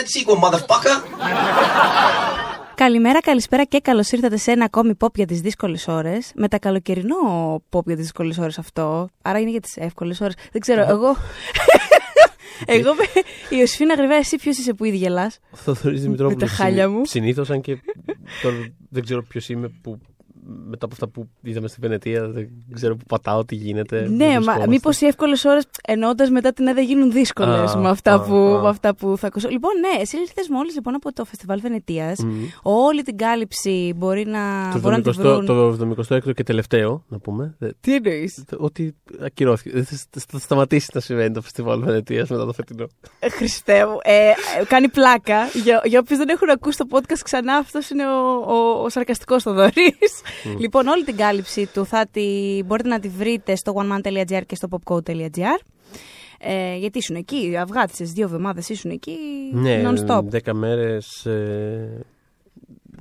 that sequel, motherfucker. Καλημέρα, καλησπέρα και καλώς ήρθατε σε ένα ακόμη pop για τις δύσκολες ώρες. Με τα καλοκαιρινό pop για τις δύσκολες ώρες αυτό. Άρα είναι για τις εύκολες ώρες. Δεν ξέρω, εγώ. εγώ με... Η Ιωσήφινα Γρυβαία, εσύ ποιος είσαι που ήδη γελάς; Θοδωρής Δημητρόπουλο. Με τα χάλια μου. Συνήθως, αν και τώρα δεν ξέρω ποιος είμαι που μετά από αυτά που είδαμε στη Βενετία, δεν ξέρω που πατάω, τι γίνεται. Ναι, μα μήπως οι εύκολες ώρες εννοώντας μετά την δεν γίνουν δύσκολες με, αυτά α, που, α. με αυτά που θα ακούσω. Λοιπόν, ναι, εσύ ήρθες μόλις λοιπόν από το Φεστιβάλ Βενετίας. Όλη την κάλυψη μπορεί να, Το, μπορεί να τη 70, βρουν. το 76ο και τελευταίο, να πούμε. Ε, Τι εννοείς; Ότι ακυρώθηκε. Δεν θα- θα σταματήσει να συμβαίνει το φεστιβάλ Βενετίας μετά το φετινό. Χριστέ μου. Ε, ε, κάνει πλάκα. Για, για όποιους δεν έχουν ακούσει το podcast ξανά, αυτός είναι ο, ο, ο σαρκαστικός Θοδωρής. Λοιπόν, όλη την κάλυψη του θα τη, μπορείτε να τη βρείτε στο oneman.gr και στο popcode.gr. Ε, γιατί ήσουν εκεί, αυγά τι δύο εβδομάδες ήσουν εκεί Ναι, non-stop. 10 μέρες. Ε,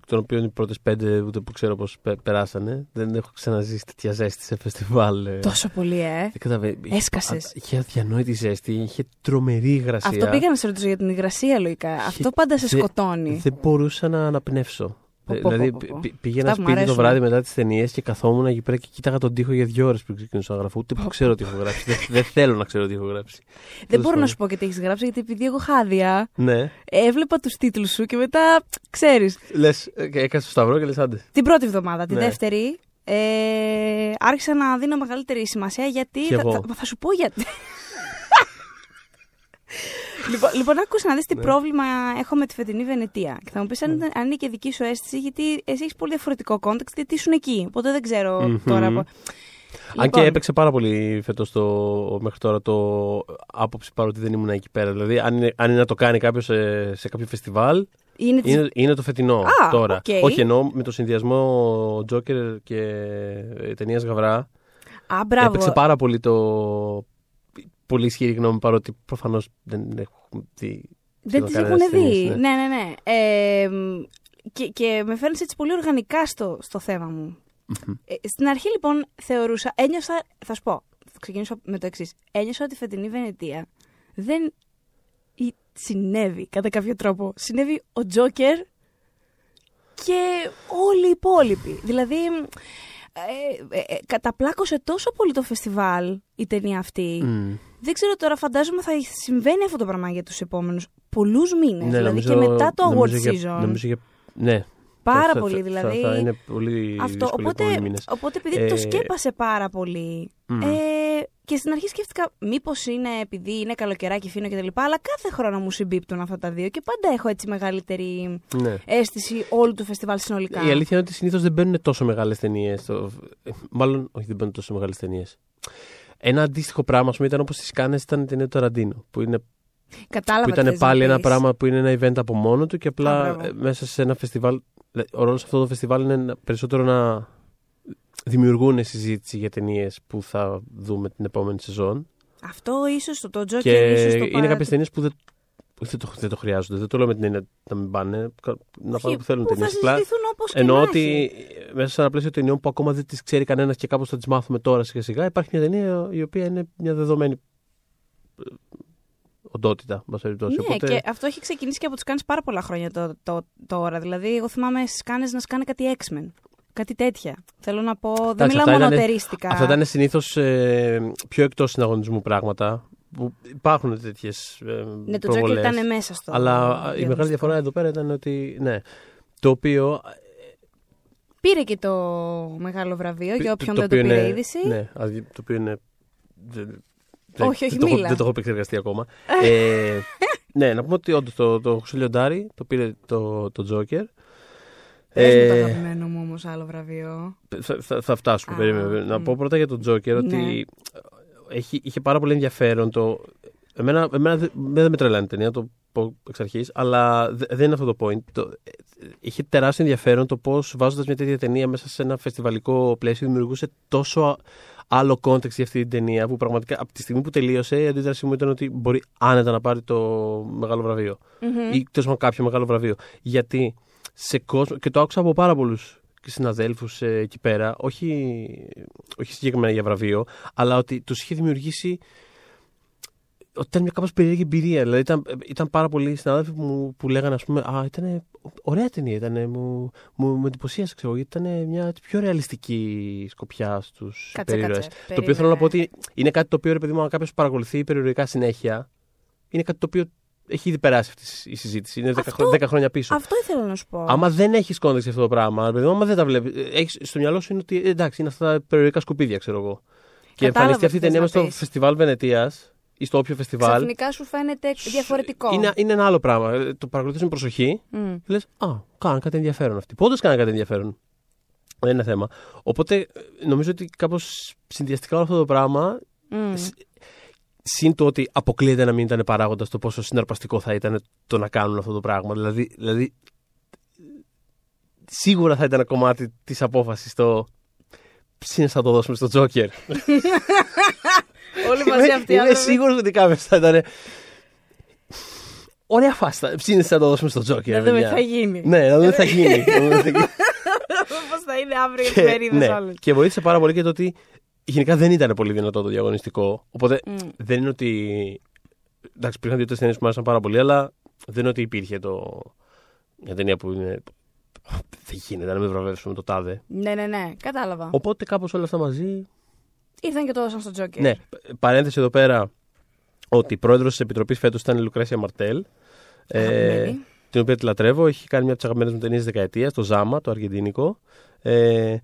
των οποίων οι πρώτες πέντε ούτε που ξέρω πώς περάσανε. Δεν έχω ξαναζήσει τέτοια ζέστη σε φεστιβάλ. ε. Τόσο πολύ, ε. Δεν καταλαβαίνω. Έσκασες. Α- Είχε αδιανόητη ζέστη, είχε τρομερή υγρασία. Αυτό πήγα να σε ρωτήσω για την υγρασία, λογικά. Αυτό πάντα σε δεν- σκοτώνει. Δεν μπορούσα να αναπνεύσω. Πω, Ε, πω, δηλαδή πω, πω, πω. πη- πήγαινα Αυτά που μ' σπίτι το αρέσουν. βράδυ μετά τις ταινίες και καθόμουν εκεί πέρα και κοίταγα τον τοίχο για δύο ώρες πριν ξεκινήσω να γράφω. Ούτε που ξέρω τι έχω γράψει. δεν, δεν θέλω να ξέρω τι έχω γράψει. Δεν μπορώ πάντων. να σου πω και τι έχεις γράψει, γιατί επειδή εγώ χάδια, Ναι. έβλεπα τους τίτλους σου και μετά ξέρεις. Λες, έκανε το σταυρό και λες άντε. Την πρώτη εβδομάδα, τη Ναι. δεύτερη, ε, άρχισα να δίνω μεγαλύτερη σημασία γιατί. Κι Θα, εγώ. θα, θα σου πω γιατί. Λοιπόν, λοιπόν, άκουσα να δεις τι Ναι. πρόβλημα έχω με τη φετινή Βενετία. Και θα μου πεις αν, ήταν- αν είναι και δική σου αίσθηση, γιατί εσύ έχεις πολύ διαφορετικό context, γιατί ήσουν εκεί. Οπότε δεν ξέρω Μμμ. τώρα. από- Αν και Λοιπόν, έπαιξε πάρα πολύ φέτος το, μέχρι τώρα το άποψη παρότι δεν ήμουν εκεί πέρα. Δηλαδή, αν είναι, αν είναι να το κάνει κάποιος σε, σε κάποιο φεστιβάλ, Είναι, της- είναι, είναι το φετινό Α, τώρα. οκ. Όχι εννοώ με το συνδυασμό Joker και ταινίας Γαβρά. Α, μπράβο. Έπαιξε πάρα πολύ το. Πολύ ισχυρή γνώμη παρότι προφανώς δεν έχουν δει. Δεν σχεδόν τις κανένας έχουν δει. ταινίες, Ναι, ναι, ναι. Ε, μ, και, και με φέρνεις έτσι πολύ οργανικά στο, στο θέμα μου. Ε, στην αρχή λοιπόν θεωρούσα, ένιωσα, θα σου πω, θα ξεκινήσω με το εξής. Ένιωσα ότι η φετινή Βενετία δεν ή- συνέβη κατά κάποιο τρόπο. Συνέβη ο Τζόκερ και όλοι οι υπόλοιποι. Δηλαδή, ε, ε, ε, καταπλάκωσε τόσο πολύ το φεστιβάλ η ταινία αυτή. Μμ. Δεν ξέρω τώρα, φαντάζομαι θα συμβαίνει αυτό το πράγμα για τους επόμενους πολλούς μήνες. Ναι, δηλαδή νομίζω- και μετά το award νομίζω season. για- νομίζω για- ναι, πάρα θα- πολύ. θα- δηλαδή. Θα, θα είναι πολύ αυτό. δύσκολοι οι Οπότε, επόμενοι μήνες. οπότε επειδή το Ε, σκέπασε πάρα πολύ. μμ. Ε, και στην αρχή σκέφτηκα, μήπως είναι επειδή είναι καλοκαιράκι φίνο κτλ. Αλλά κάθε χρόνο μου συμπίπτουν αυτά τα δύο και πάντα έχω έτσι μεγαλύτερη Ναι. αίσθηση όλου του φεστιβάλ συνολικά. Η αλήθεια είναι ότι συνήθως δεν μπαίνουν τόσο μεγάλες ταινίες. Μάλλον, όχι, δεν μπαίνουν τόσο μεγάλες ταινίες. Ένα αντίστοιχο πράγμα, ας πούμε, ήταν όπως τι Κάνες ήταν η ταινία του Ταραντίνο. Που, είναι, Κατάλαβα που τι ήταν θες να πάλι ένα πεις. πράγμα που είναι ένα event από μόνο του και Α, απλά μπράβο. ε, μέσα σε ένα φεστιβάλ. Ο ρόλος αυτό το φεστιβάλ είναι να- περισσότερο να δημιουργούν συζήτηση για ταινίες που θα δούμε την επόμενη σεζόν. Αυτό ίσως το, το Joker Και ίσως το είναι παρα- κάποιες ταινίες που δεν, δεν, το, δεν το χρειάζονται. Δεν το λέω με την έννοια να μην πάνε. κα- Να Όχι, πάνε που θέλουν που ταινίες. θα συζητηθούν όπως και Εννοώ να ότι έχει. μέσα σε ένα πλαίσιο ταινιών που ακόμα δεν τις ξέρει κανένας και κάπως θα τις μάθουμε τώρα σιγά σιγά, υπάρχει μια ταινία η οποία είναι μια δεδομένη ε, οντότητα, εν πάση περιπτώσει. Ναι, Οπότε, και αυτό έχει ξεκινήσει και από τους Κάνε πάρα πολλά χρόνια το, το, τώρα. Δηλαδή, εγώ θυμάμαι στις Κάνε να σκάνε κάτι X-Men. Κάτι τέτοια. Θέλω να πω. Δεν Εντάξει, μιλάω αυτά ήτανε- μονοτερίστικα. Αυτά ήταν συνήθως πιο εκτός συναγωνισμού πράγματα. Που υπάρχουν τέτοιες ε, Ναι, το Joker ήταν μέσα στο. Αλλά η διαγωνιστικό. μεγάλη διαφορά εδώ πέρα ήταν ότι. Ναι, το οποίο. Πήρε και το μεγάλο βραβείο για όποιον το δεν το οποίο πήρε είναι- είδηση. Ναι, αδι- το οποίο είναι. δεν- δεν- Όχι, όχι, δεν το έχω- μίλα. Δεν το έχω επεξεργαστεί ακόμα. ε, ναι, να πούμε ότι όντως το, το Χουσίλιο Ντάρι το πήρε το, το Joker. Πες μου το Ε, αγαπημένο μου όμως άλλο βραβείο. θα, θα, θα φτάσουμε. Α, περίμενε. Να μ. πω πρώτα για τον Τζόκερ ότι Ναι. Έχει, είχε πάρα πολύ ενδιαφέρον το. Εμένα, εμένα δεν, δεν με τρελάνε η ταινία, το πω εξ αρχής, αλλά δε- δεν είναι αυτό το point. Το, ε, είχε τεράστιο ενδιαφέρον το πώς βάζοντας μια τέτοια ταινία μέσα σε ένα φεστιβαλικό πλαίσιο δημιουργούσε τόσο α- άλλο context για αυτή την ταινία που πραγματικά από τη στιγμή που τελείωσε η αντίδρασή μου ήταν ότι μπορεί άνετα να πάρει το μεγάλο βραβείο Μμμ. ή τέλος πάντων κάποιο μεγάλο βραβείο. Γιατί σε κόσμο. και το άκουσα από πάρα πολλούς συναδέλφους εκεί πέρα, όχι, όχι συγκεκριμένα για βραβείο, αλλά ότι τους είχε δημιουργήσει ότι ήταν μια κάπως περίεργη εμπειρία. Δηλαδή ήταν, ήταν πάρα πολλοί συνάδελφοι που, μου- που λέγανε, ας πούμε, Α, ήταν ωραία ταινία. Ήτανε, μου, μου, μου εντυπωσίασε, ξέρω εγώ, γιατί ήταν μια πιο ρεαλιστική σκοπιά στους Κάτσε, περίεργε. κάτσε. Το οποίο θέλω να πω Περίμενε. ότι είναι κάτι το οποίο, ρε παιδί μου, αν κάποιος παρακολουθεί περιοδικά συνέχεια, είναι κάτι το οποίο έχει ήδη περάσει αυτή η συζήτηση. Είναι 10, Αυτό- 10 χρόνια πίσω. Αυτό ήθελα να σου πω. Άμα δεν έχεις context για αυτό το πράγμα, ρε παιδί μου, άμα δεν τα βλέπεις, έχεις, στο μυαλό σου είναι ότι ε, εντάξει, είναι αυτά τα περιοδικά σκουπίδια, ξέρω εγώ. Και Κατάλαβα εμφανιστεί αυτή η τι θες ταινία να μες στο πεις. φεστιβάλ Βενετίας ή στο όποιο φεστιβάλ. Ξαφνικά σου φαίνεται διαφορετικό. Είναι, είναι ένα άλλο πράγμα. Ε, Το παρακολουθείς με προσοχή Μμ. και λες: Α, κάναν κάτι ενδιαφέρον αυτοί. Πότε κάναν κάτι ενδιαφέρον. Δεν είναι θέμα. Οπότε ε, νομίζω ότι κάπως συνδυαστικά όλο αυτό το πράγμα, Μμ. Σ- συν το ότι αποκλείεται να μην ήταν παράγοντας το πόσο συναρπαστικό θα ήταν το να κάνουν αυτό το πράγμα. Δηλαδή, δηλαδή σίγουρα θα ήταν ένα κομμάτι της απόφασης το. Ψήνε θα το δώσουμε στο Τζόκερ. Όλοι μαζί αυτοί οι Είμαι άνθρωποι. σίγουρος ότι κάποιο θα ήταν. Ωραία φάστα. Ψήνε θα το δώσουμε στο Τζόκερ. Να δούμε παιδιά. τι θα γίνει. Ναι, να δούμε τι θα γίνει. Να δούμε τι θα γίνει. Πώς θα είναι αύριο οι Και- εφημερίδες ναι. όλες. Και βοήθησε πάρα πολύ και το ότι γενικά δεν ήταν πολύ δυνατό το διαγωνιστικό. Οπότε Μμ. δεν είναι ότι. Εντάξει, υπήρχαν δύο-τρεις ταινίες που μου άρεσαν πάρα πολύ, αλλά δεν είναι ότι υπήρχε το. Μια ταινία που είναι. Δεν γίνεται να μην βραβεύσουμε το τάδε. Ναι, ναι, ναι, κατάλαβα. Οπότε κάπως όλα αυτά μαζί. Ήρθαν και το δώσαν στο Τζόκερ. Ναι, παρένθεση εδώ πέρα ότι η πρόεδρος της Επιτροπής φέτος ήταν η Λουκρέσια Μαρτέλ. Ε, Αγαπημένη. την οποία τη λατρεύω. Έχει κάνει μια από τις αγαπημένες μου ταινίες δεκαετίας, το Ζάμα, το αργεντίνικο. Ε,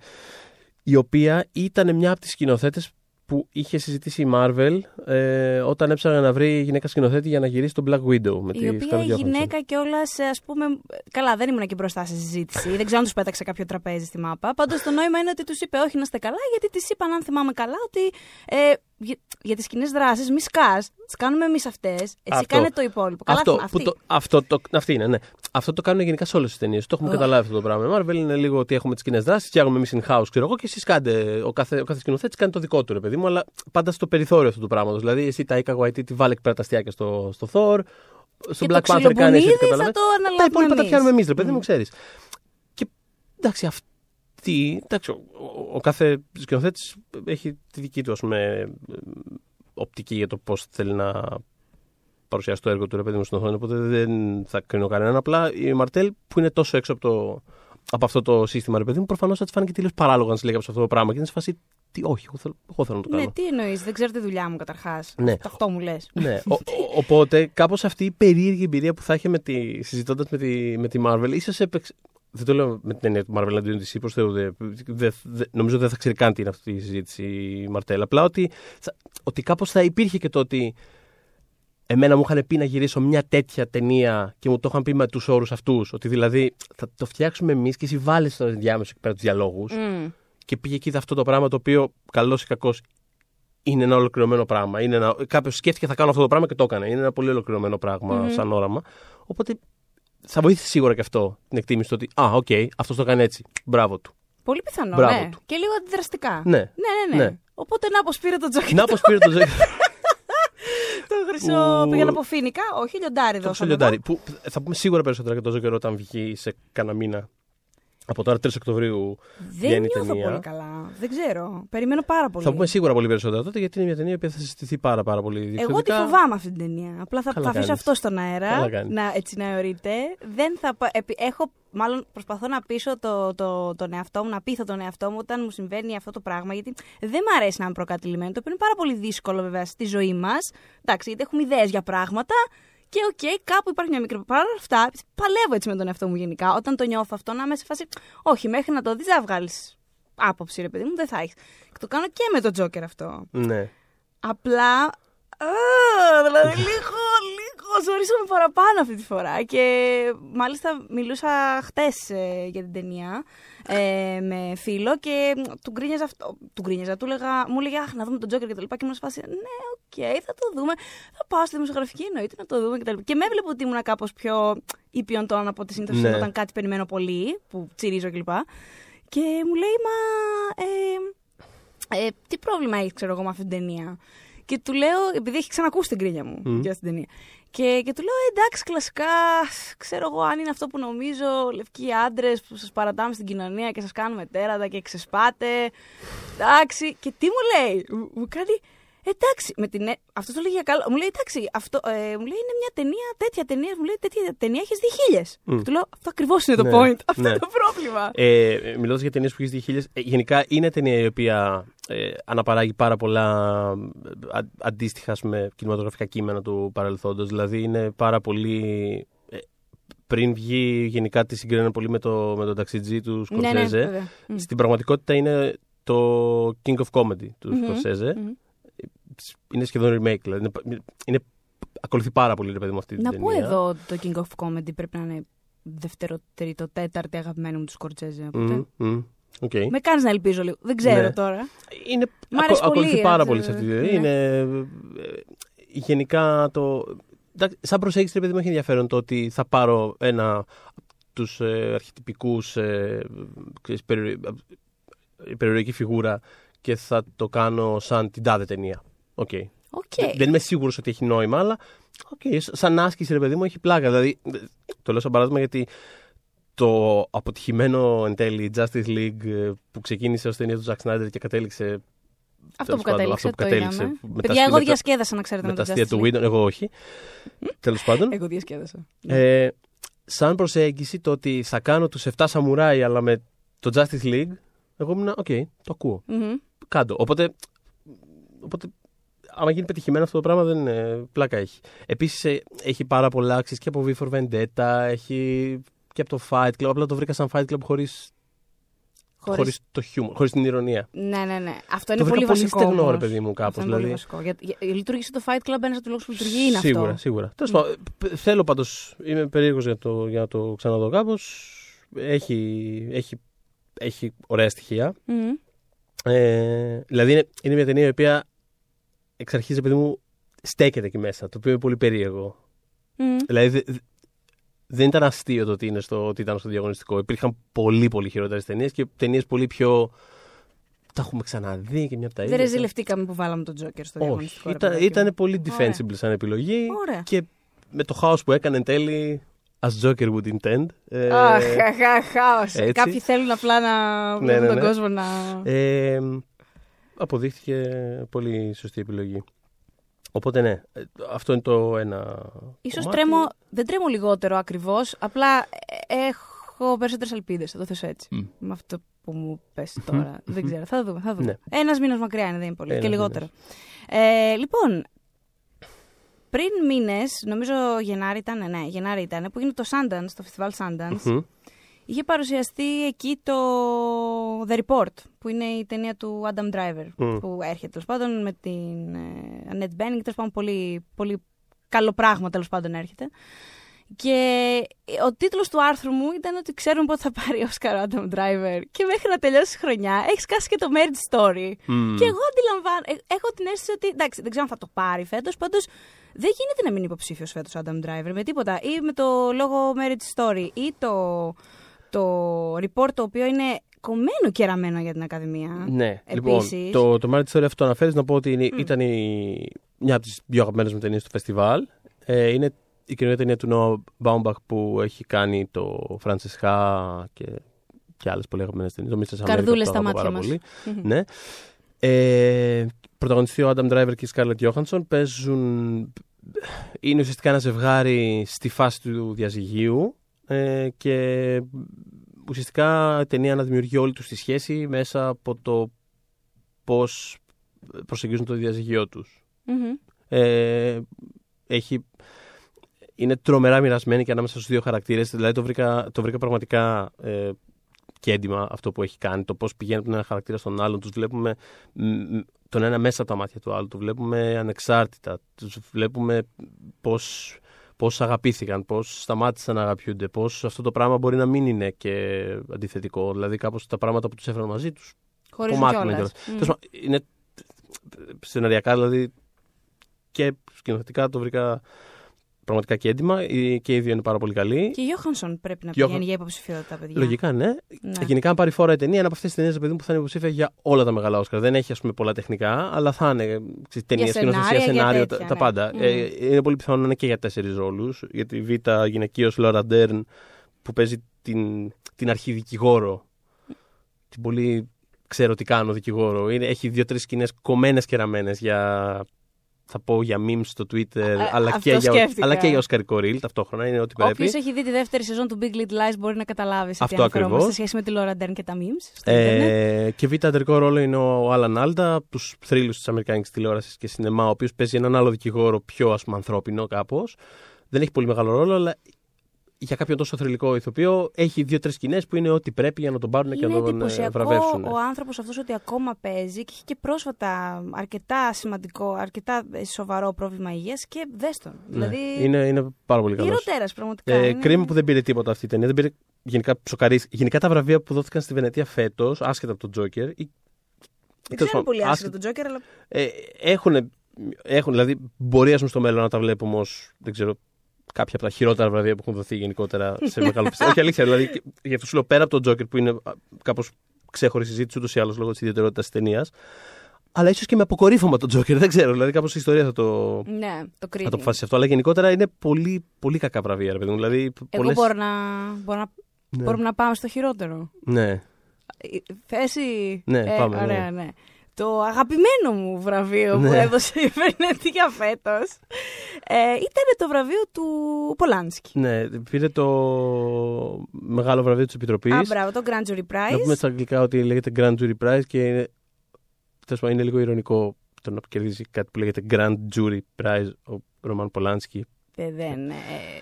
η οποία ήταν μια από τις σκηνοθέτες που είχε συζητήσει η Marvel ε, όταν έψαχνε να βρει γυναίκα σκηνοθέτη για να γυρίσει τον Black Widow. Με Η τη οποία Scarlett Johansson. γυναίκα κιόλας, ας πούμε. Καλά, δεν ήμουν και μπροστά σε συζήτηση. δεν ξέρω αν τους πέταξε κάποιο τραπέζι στη μάπα. Πάντως το νόημα είναι ότι τους είπε όχι να είστε καλά, γιατί της είπαν, αν θυμάμαι καλά, ότι ε, για, για τις κοινές δράσεις, μη σκάς, τις κάνουμε εμείς αυτές. Εσύ Αυτό. κάνε το υπόλοιπο. Καλά, Αυτό, αυτή. που το, αυτό το, αυτή είναι, ναι. Αυτό το κάνουν γενικά σε όλες τις ταινίες. Το έχουμε Ω. καταλάβει αυτό το πράγμα. Η Marvel είναι λίγο ότι έχουμε τις κοινές δράσεις, φτιάχνουμε εμείς in-house, ξέρω εγώ, και εσείς κάνετε. Ο κάθε, ο κάθε σκηνοθέτης κάνει το δικό του, ρε παιδί μου, αλλά πάντα στο περιθώριο αυτού τους πράγματο. Δηλαδή, εσύ τα Ika Waititi βάλε εκπαραταστιάκια στο, στο Thor, στο Και Black το Panther κάνει εσύ ξυλομπουνίδι ό,τι θα καταλαβαίνεις. το Τα αναλάβουμε υπόλοιπα τα εμείς. πιάνουμε εμείς, ρε παιδί μου, Μμ. ξέρεις. Και εντάξει, αυτή. Εντάξει, ο, ο- ο κάθε σκηνοθέτης έχει τη δική του, ας πούμε, οπτική για το πώς θέλει να παρουσιάσει το έργο του, ρε παιδί μου, στην οθόνη. Οπότε δεν θα κρίνω κανέναν. Απλά η Μαρτέλ που είναι τόσο έξω από, το, από αυτό το σύστημα, ρε παιδί μου, προφανώς θα τη φάνηκε τελείως παράλογο να της λέγαμε σε αυτό το πράγμα. Και είναι σε φάση. Τι, όχι, εγώ θέλω, εγώ θέλω να το κάνω. Ναι, τι εννοείς, δεν ξέρω τη δουλειά μου καταρχάς. Ναι. Αυτό μου λες. Ναι, ο- ο- οπότε κάπως αυτή η περίεργη εμπειρία που θα είχε με τη, συζητώντας με τη, με τη Marvel, ίσως έπαιξε, δεν το λέω με την έννοια του Marvel αντίον της προς Θεού, δε, δε, δε- νομίζω δεν θα ξέρει καν τι είναι αυτή η συζήτηση η Μαρτέλ, απλά ότι, θα- ότι κάπως θα υπήρχε και το ότι εμένα μου είχαν πει να γυρίσω μια τέτοια ταινία και μου το είχαν πει με τους όρους αυτούς, ότι δηλαδή θα το φτιάξουμε εμείς και εσύ βάλεις στο ενδιάμεσο εκεί πέρα τους διαλόγους Μμ. και πήγε και είδε αυτό το πράγμα το οποίο καλός ή κακός είναι ένα ολοκληρωμένο πράγμα. Είναι ένα... Κάποιος σκέφτηκε θα κάνω αυτό το πράγμα και το έκανε. Είναι ένα πολύ ολοκληρωμένο πράγμα Μμμ. σαν όραμα. Οπότε θα βοήθησε σίγουρα και αυτό την εκτίμηση του ότι Α, οκ, αυτός το κάνει έτσι. Μπράβο του. Πολύ πιθανό, Μπράβο ναι. του. Και λίγο αντιδραστικά. Ναι. Ναι, ναι, ναι. Ναι. Οπότε να πως πήρε το τζόκερ. Να πω πήρε το ζωή. το χρυσό Που- πήγαν από φίνικα. Όχι, λιοντάρι το δώσαμε Λιοντάρι. Που θα πούμε σίγουρα περισσότερα για το Ζόκερ όταν βγει σε κανένα μήνα. Από τώρα 3 Οκτωβρίου Δεν βγαίνει η νιώθω ταινία. πολύ καλά. Δεν ξέρω. Περιμένω πάρα πολύ. Θα πούμε σίγουρα πολύ περισσότερα τότε γιατί είναι μια ταινία που θα συζητηθεί πάρα, πάρα πολύ Εγώ τη διαφορετικά. φοβάμαι αυτή την ταινία. Απλά θα, Καλά θα αφήσω κάνεις. αυτό στον αέρα. Καλά κάνεις. Να, έτσι να αιωρείται. Δεν θα, πα- επι- έχω, μάλλον προσπαθώ να πείσω το, το, τον εαυτό μου, να πείθω τον εαυτό μου όταν μου συμβαίνει αυτό το πράγμα. Γιατί δεν μου αρέσει να είμαι προκατειλημμένο. Το οποίο είναι πάρα πολύ δύσκολο βέβαια στη ζωή μας. Εντάξει, γιατί έχουμε ιδέες για πράγματα. Και οκ, κάπου υπάρχει μια μικρή. Παρ' όλα αυτά, παλεύω έτσι με τον εαυτό μου γενικά. Όταν το νιώθω αυτό, να είμαι σε φάση. Όχι, μέχρι να το δεις, θα βγάλεις άποψη, ρε παιδί μου, δεν θα έχεις. Και το κάνω και με τον Τζόκερ αυτό. Ναι. Απλά. Α, δηλαδή λίγο, λίγο ζορίσαμε παραπάνω αυτή τη φορά. Και μάλιστα μιλούσα χτες ε, για την ταινία ε, με φίλο και του γκρίνιαζα αυτό. Του γκρίνιαζα, του λέγα, μου έλεγε Αχ, να δούμε τον Τζόκερ και τα λοιπά. Και ήμουν σε φάση, Ναι, οκ, θα το δούμε. Θα πάω στη δημοσιογραφική εννοείται να το δούμε και τα λοιπά. Και με έβλεπε ότι ήμουν κάπως πιο ήπιον τόνο από ό,τι συνήθως Ναι. είναι όταν κάτι περιμένω πολύ, που τσιρίζω κλπ. Και μου λέει, Μα. Ε, ε, τι πρόβλημα έχεις, ξέρω εγώ, με αυτή την ταινία; Και του λέω, επειδή έχει ξανακούσει την κρίνια μου Μμ. για αυτή την ταινία. Και, και του λέω, «Ε, εντάξει, κλασικά, ξέρω εγώ, αν είναι αυτό που νομίζω, λευκοί άντρες που σας παρατάμε στην κοινωνία και σας κάνουμε τέρατα και ξεσπάτε. Εντάξει. Και τι μου λέει, μου, μου κάνει. Εντάξει, με την... ε- αυτός το λέει για καλό. Μου λέει, εντάξει, αυτό, ε, μου λέει, είναι μια ταινία, τέτοια ταινία. Μου λέει, τέτοια ταινία έχεις δει χίλιες. Μμ. Του λέω, αυτό ακριβώς είναι το Ναι, point. Αυτό ναι. είναι το πρόβλημα. Ε, Μιλώντας για ταινίες που έχεις δει χίλιες, ε, γενικά είναι ταινία η οποία ε, αναπαράγει πάρα πολλά ε, α- αντίστοιχα ας πούμε, κινηματογραφικά κείμενα του παρελθόντος. Δηλαδή είναι πάρα πολύ. ε, πριν βγει, γενικά τη συγκρίνανε πολύ με το, με το ταξιτζή του ναι, ναι, Σκορσέζε. βέβαια. Μμ. Στην πραγματικότητα είναι το King of Comedy του Μμμ, Σκορσέζε. μμ. Είναι σχεδόν remake. Δηλαδή. Είναι, είναι, ακολουθεί πάρα πολύ ρε παιδί μου αυτή την Να πω ταινία. εδώ το King of Comedy πρέπει να είναι δεύτερο, τρίτο, τέταρτη αγαπημένο μου του Σκορσέζε. Οπότε. Μμ, μμ, οκ. Με κάνεις να ελπίζω λίγο. Δεν ξέρω Ναι. τώρα. Είναι, Μ' αρέσει ακο- ακολουθεί πολύ, πάρα έτσι, πολύ σε αυτή τη ναι. ιδέα. Είναι ε, γενικά το. εντάξει, σαν προσέγγιση, ρε παιδί μου, έχει ενδιαφέρον το ότι θα πάρω ένα από τους ε, αρχιτυπικούς ε, ξέρεις, περι- ε, περιοδική φιγούρα και θα το κάνω σαν την τάδε ταινία. Οκ. Οκ. Δεν- Δεν είμαι σίγουρος ότι έχει νόημα, αλλά οκ, σαν άσκηση, ρε παιδί μου, έχει πλάκα. Δηλαδή, το λέω σαν παράδειγμα γιατί το αποτυχημένο εν τέλει Justice League ε, που ξεκίνησε ως ταινία του Zack Snyder και κατέληξε. Αυτό τέλος που πάντων, κατέληξε. αυτό που το κατέληξε, είδαμε. με τα Παιδιά, εγώ αστεία- διασκέδασα να ξέρετε με με τα το αστεία Justice του League. Whedon, εγώ όχι. Τέλος πάντων. Εγώ διασκέδασα. Ε, σαν προσέγγιση το ότι θα κάνω τους 7 σαμουράι αλλά με το Justice League, εγώ ήμουν, οκ, το ακούω. Μμμ. Κάντο. Οπότε, οπότε άμα γίνει πετυχημένο αυτό το πράγμα, δεν είναι, πλάκα έχει. Επίσης έχει πάρα πολλά αξίες και από V for Vendetta, έχει και από το Fight Club. Απλά το βρήκα σαν Fight Club χωρίς Χωρίς- χωρίς το humor, χωρίς την ειρωνεία. Ναι, ναι, ναι. Αυτό το είναι βρήκα πολύ πολύ βασικό. στεγνό, όμως. ρε παιδί μου, κάπω. Αυτό είναι πολύ Δηλαδή. βασικό. Για, για, λειτουργήσε το Fight Club ένας από τους λόγους που λειτουργεί είναι σίγουρα, αυτό. σίγουρα. Τέλος πάντων, π- θέλω πάντως, είμαι περίεργος για, το, για να το ξαναδώ κάπως. Έχει, έχει, έχει ωραία στοιχεία. Μμμ. Ε, δηλαδή είναι, είναι μια ταινία η οποία εξ αρχής, παιδί μου, στέκεται εκεί μέσα, το οποίο είναι πολύ περίεργο. Μμμ. Δηλαδή δε- δε- δεν ήταν αστείο το ότι, είναι στο, ότι ήταν στο διαγωνιστικό. Υπήρχαν πολύ πολύ χειρότερες ταινίες και ταινίες πολύ πιο. Τα έχουμε ξαναδεί και μια από τα ίδια. Δεν ρεζιλευτήκαμε που βάλαμε τον Τζόκερ στο Όχι. διαγωνιστικό. ρε Ήταν, παιδάκι μου. ήταν πολύ Ωραία. defensible σαν επιλογή. Ωραία. Και με το χάος που έκανε εν τέλει, as Joker would intend. ε, Αχ, αχ, αχ, χάος. έτσι. Κάποιοι θέλουν απλά να Ναι, βλέπουν ναι, τον ναι. κόσμο να. Ε, αποδείχθηκε πολύ σωστή επιλογή. Οπότε ναι, ε, αυτό είναι το ένα. Ίσως κομμάτι. τρέμω, δεν τρέμω λιγότερο ακριβώς, απλά ε, έχω περισσότερες ελπίδες. Θα το θέσω έτσι. Μμ. Με αυτό που μου πες τώρα. δεν ξέρω. Θα δούμε. Θα δούμε. Ναι. Ένας μήνας μακριά είναι, δεν είναι πολύ. Ένας και λιγότερο. Ε, λοιπόν, πριν μήνες, νομίζω Γενάρη ήταν, ναι, Γενάρη ήταν, που έγινε το Sundance, το φεστιβάλ Sundance, Μμμ. Είχε παρουσιαστεί εκεί το The Report, που είναι η ταινία του Adam Driver, Μμ. που έρχεται τέλος πάντων με την ε, Annette Bening, τέλος πάντων πολύ, πολύ καλό πράγμα τέλος πάντων έρχεται. Και ο τίτλος του άρθρου μου ήταν ότι ξέρουμε πότε θα πάρει ο Oscar ο Adam Driver και μέχρι να τελειώσει η χρονιά έχει σκάσει και το Marriage Story. Μμ. Και εγώ αντιλαμβάνω, ε, έχω την αίσθηση ότι, εντάξει, δεν ξέρω αν θα το πάρει φέτος, πάντως δεν γίνεται να μην είναι υποψήφιος φέτος ο Adam Driver με τίποτα. Ή με το λόγο Marriage Story ή το, το report το οποίο είναι κομμένο και ραμμένο για την Ακαδημία. Ναι, Επίσης. λοιπόν, το, το Marriage Story αυτό αναφέρεις να πω ότι είναι, ήταν η, μια από τις πιο αγαπημένες μου ταινίες του φεστιβάλ. Ε, είναι η καινούργια ταινία του Νόα Μπάουμπαχ που έχει κάνει το Frances Ha και, και άλλες πολύ αγαπημένες ταινίες. Το Mr. America Καρδούλες που το στα αγαπώ μάτια πάρα μας. πολύ. Μμμ. Ναι. Ε, πρωταγωνιστεί ο Adam Driver και η Scarlett Johansson. Παίζουν. Είναι ουσιαστικά ένα ζευγάρι στη φάση του διαζυγίου ε, και ουσιαστικά η ταινία αναδημιουργεί όλη τους τη σχέση μέσα από το πώς προσεγγίζουν το διαζυγείο τους. Μμμ. Ε, έχει, είναι τρομερά μοιρασμένη και ανάμεσα στους δύο χαρακτήρες. Δηλαδή το βρήκα, το βρήκα πραγματικά ε, και έντιμα αυτό που έχει κάνει. Το πώς πηγαίνει από τον ένα χαρακτήρα στον άλλον. Τους βλέπουμε μ, μ, τον ένα μέσα από τα μάτια του άλλου. Τους βλέπουμε ανεξάρτητα. Τους βλέπουμε πώς, πώς αγαπήθηκαν, πώς σταμάτησαν να αγαπιούνται, πώς αυτό το πράγμα μπορεί να μην είναι και αντιθετικό. Δηλαδή κάπως τα πράγματα που τους έφεραν μαζί τους Χωρίς κομμάτιμα κιόλας. κιόλας. Μμ. Τέλος πάντων, Είναι σεναριακά δηλαδή και σκηνοθετικά το βρήκα πραγματικά και έντιμα. Οι- Και οι δύο είναι πάρα πολύ καλοί. Και η Γιώχανσον πρέπει να Γιώχαν- πηγαίνει για υποψηφιότητα, παιδιά. Λογικά, ναι. Ναι. Γενικά, αν πάρει φόρα η ταινία, είναι από αυτές τις ταινίες που θα είναι υποψήφια για όλα τα μεγάλα Όσκαρ. Δεν έχει, ας πούμε, πολλά τεχνικά, αλλά θα είναι ταινίες, Για σκηνοθεσία, σενάρια, για σενάριο, τέτοια, τα, τα ναι. πάντα. Μμμ. Ε, είναι πολύ πιθανό να είναι και για τέσσερις ρόλους. Γιατί η Β' γυναικείος Λόρα Ντέρν που παίζει την, την αρχιδικηγόρο. Την πολύ ξέρω τι κάνω δικηγόρο. Είναι, έχει δύο-τρεις σκηνές κομμένες και ραμμένες για. Θα πω για memes στο Twitter, Α, αλλά, αυτό και για, σκέφτηκα. αλλά και για οσκαρικό reel ταυτόχρονα. Είναι ό,τι πρέπει. Όποιος έχει δει τη δεύτερη σεζόν του Big Little Lies μπορεί να καταλάβει σε τι Αυτό αναφερόμαστε ακριβώς. σε σχέση με τη Laura Dern και τα memes. στο ίντερνετ. Ε, και β' αντρικό ρόλο είναι ο Άλαν Άλντα, από τους θρύλους της Αμερικάνικης τηλεόρασης και σινεμά, ο οποίος παίζει έναν άλλο δικηγόρο πιο ας πούμε, ανθρώπινο κάπως. Δεν έχει πολύ μεγάλο ρόλο, αλλά για κάποιον τόσο θρυλικό ηθοποιό έχει δύο-τρεις σκηνές που είναι ό,τι πρέπει για να τον πάρουν και Είναι να τον ε, εντυπωσιακό βραβεύσουν. ο άνθρωπος αυτός ότι ακόμα παίζει και έχει και πρόσφατα αρκετά σημαντικό, αρκετά σοβαρό πρόβλημα υγείας και δέστον. Ναι, Δηλαδή. είναι, είναι πάρα πολύ καλός. Ιεροτέρας πραγματικά. Ε, είναι- Κρίμα που δεν πήρε τίποτα αυτή η ταινία. Δεν πήρε γενικά ψοκαρίς. Γενικά τα βραβεία που δόθηκαν στη Βενετία φέτος, άσχετα από τον Τζόκερ. ή- Δεν τέλος ξέρω πάντων, πολύ άσχετο άσχετα- τον Τζόκερ, αλλά Ε, έχουν, έχουν, δηλαδή, μπορεί ας πούμε, στο μέλλον να τα βλέπουμε ως δεν ξέρω, κάποια από τα χειρότερα βραβεία που έχουν δοθεί γενικότερα σε μεγάλο φεστιβάλ. Όχι αλήθεια, δηλαδή, και- γι' αυτό σου λέω πέρα από τον Τζόκερ που είναι κάπως ξέχωρη συζήτηση ούτως ή άλλως λόγω της ιδιαιτερότητας της ταινίας. Αλλά ίσως και με αποκορύφωμα τον Τζόκερ, δεν ξέρω. Δηλαδή, κάπως η ιστορία θα το, ναι, το κρίνει. θα το αποφασίσει αυτό. Αλλά γενικότερα είναι πολύ, πολύ κακά βραβεία, ρε παιδί μου. Δηλαδή, Εγώ πολλές... μπορώ να, μπορώ να, Ναι. μπορούμε να πάμε στο χειρότερο. Ναι. Ε, Θέση. Ναι, ε, πάμε, ναι. Ωραία, ναι. Το αγαπημένο μου βραβείο που Ναι. έδωσε η Βενετία φέτος ε, ήταν το βραβείο του Πολάνσκι. Ναι, πήρε το μεγάλο βραβείο της Επιτροπής. Α, μπράβο, το Grand Jury Prize. Να πούμε στα αγγλικά ότι λέγεται Grand Jury Prize και είναι, τέλος πάντων, είναι λίγο ειρωνικό το να κερδίζει κάτι που λέγεται Grand Jury Prize ο Ρωμάν Πολάνσκι. Ε, δεν. Ε,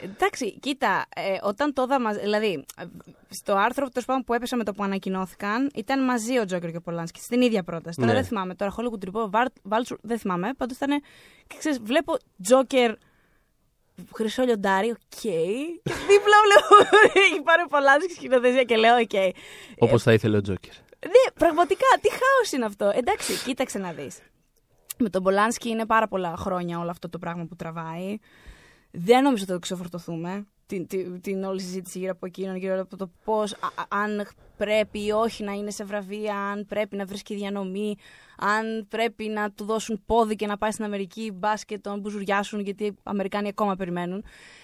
εντάξει, κοίτα, ε, όταν το είδα μαζί. Δηλαδή, ε, στο άρθρο τέλος πάντων, που έπεσα με το που ανακοινώθηκαν, ήταν μαζί ο Τζόκερ και ο Πολάνσκι στην ίδια πρόταση. Τώρα Ναι. δεν θυμάμαι. Τώρα Hollywood Reporter, Vulture, δεν θυμάμαι. Πάντως ήταν. Και ξέρεις, βλέπω Τζόκερ. Χρυσό λιοντάρι, οκ. Και δίπλα βλέπω. Έχει πάρει ο Πολάνσκι σκηνοθεσία και λέω, οκ. Όπως θα ήθελε ο Τζόκερ. Ναι, πραγματικά, τι χάος είναι αυτό. Εντάξει, κοίταξε να δεις. Με τον Πολάνσκι είναι πάρα πολλά χρόνια όλο αυτό το πράγμα που τραβάει. Δεν νομίζω ότι θα το ξεφορτωθούμε. Την, την, την όλη συζήτηση γύρω από εκείνον, γύρω από το πώς, αν πρέπει ή όχι να είναι σε βραβεία, αν πρέπει να βρίσκει διανομή, αν πρέπει να του δώσουν πόδι και να πάει στην Αμερική μπάσκετ, τον μπουζουριάσουν, γιατί οι Αμερικάνοι ακόμα περιμένουν.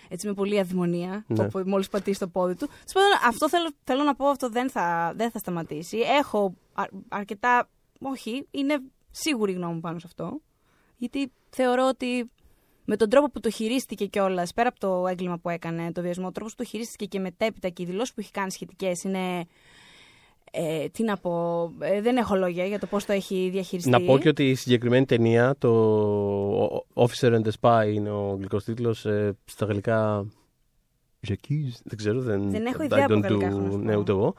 Έτσι με πολλή αδημονία, Ναι. όπου μόλις πατήσει το πόδι του. Τέλος πάντων, αυτό θέλω, θέλω να πω, αυτό δεν θα, δεν θα σταματήσει. Έχω αρ- αρκετά. Όχι, είναι σίγουρη η γνώμη μου πάνω σε αυτό. Γιατί θεωρώ ότι με τον τρόπο που το χειρίστηκε κιόλας, πέρα από το έγκλημα που έκανε, το βιασμό, ο τρόπος που το χειρίστηκε και μετέπειτα και οι δηλώσεις που έχει κάνει σχετικές είναι. Ε, τι να πω, ε, δεν έχω λόγια για το πώς το έχει διαχειριστεί. Να πω και ότι η συγκεκριμένη ταινία, το Officer and the Spy είναι ο αγγλικός τίτλος, ε, στα γαλλικά... J'accuse, δεν ξέρω, δεν, Δεν έχω I ιδέα από don't γαλλικά, do- έχω να σου Ναι, πω. ούτε εγώ.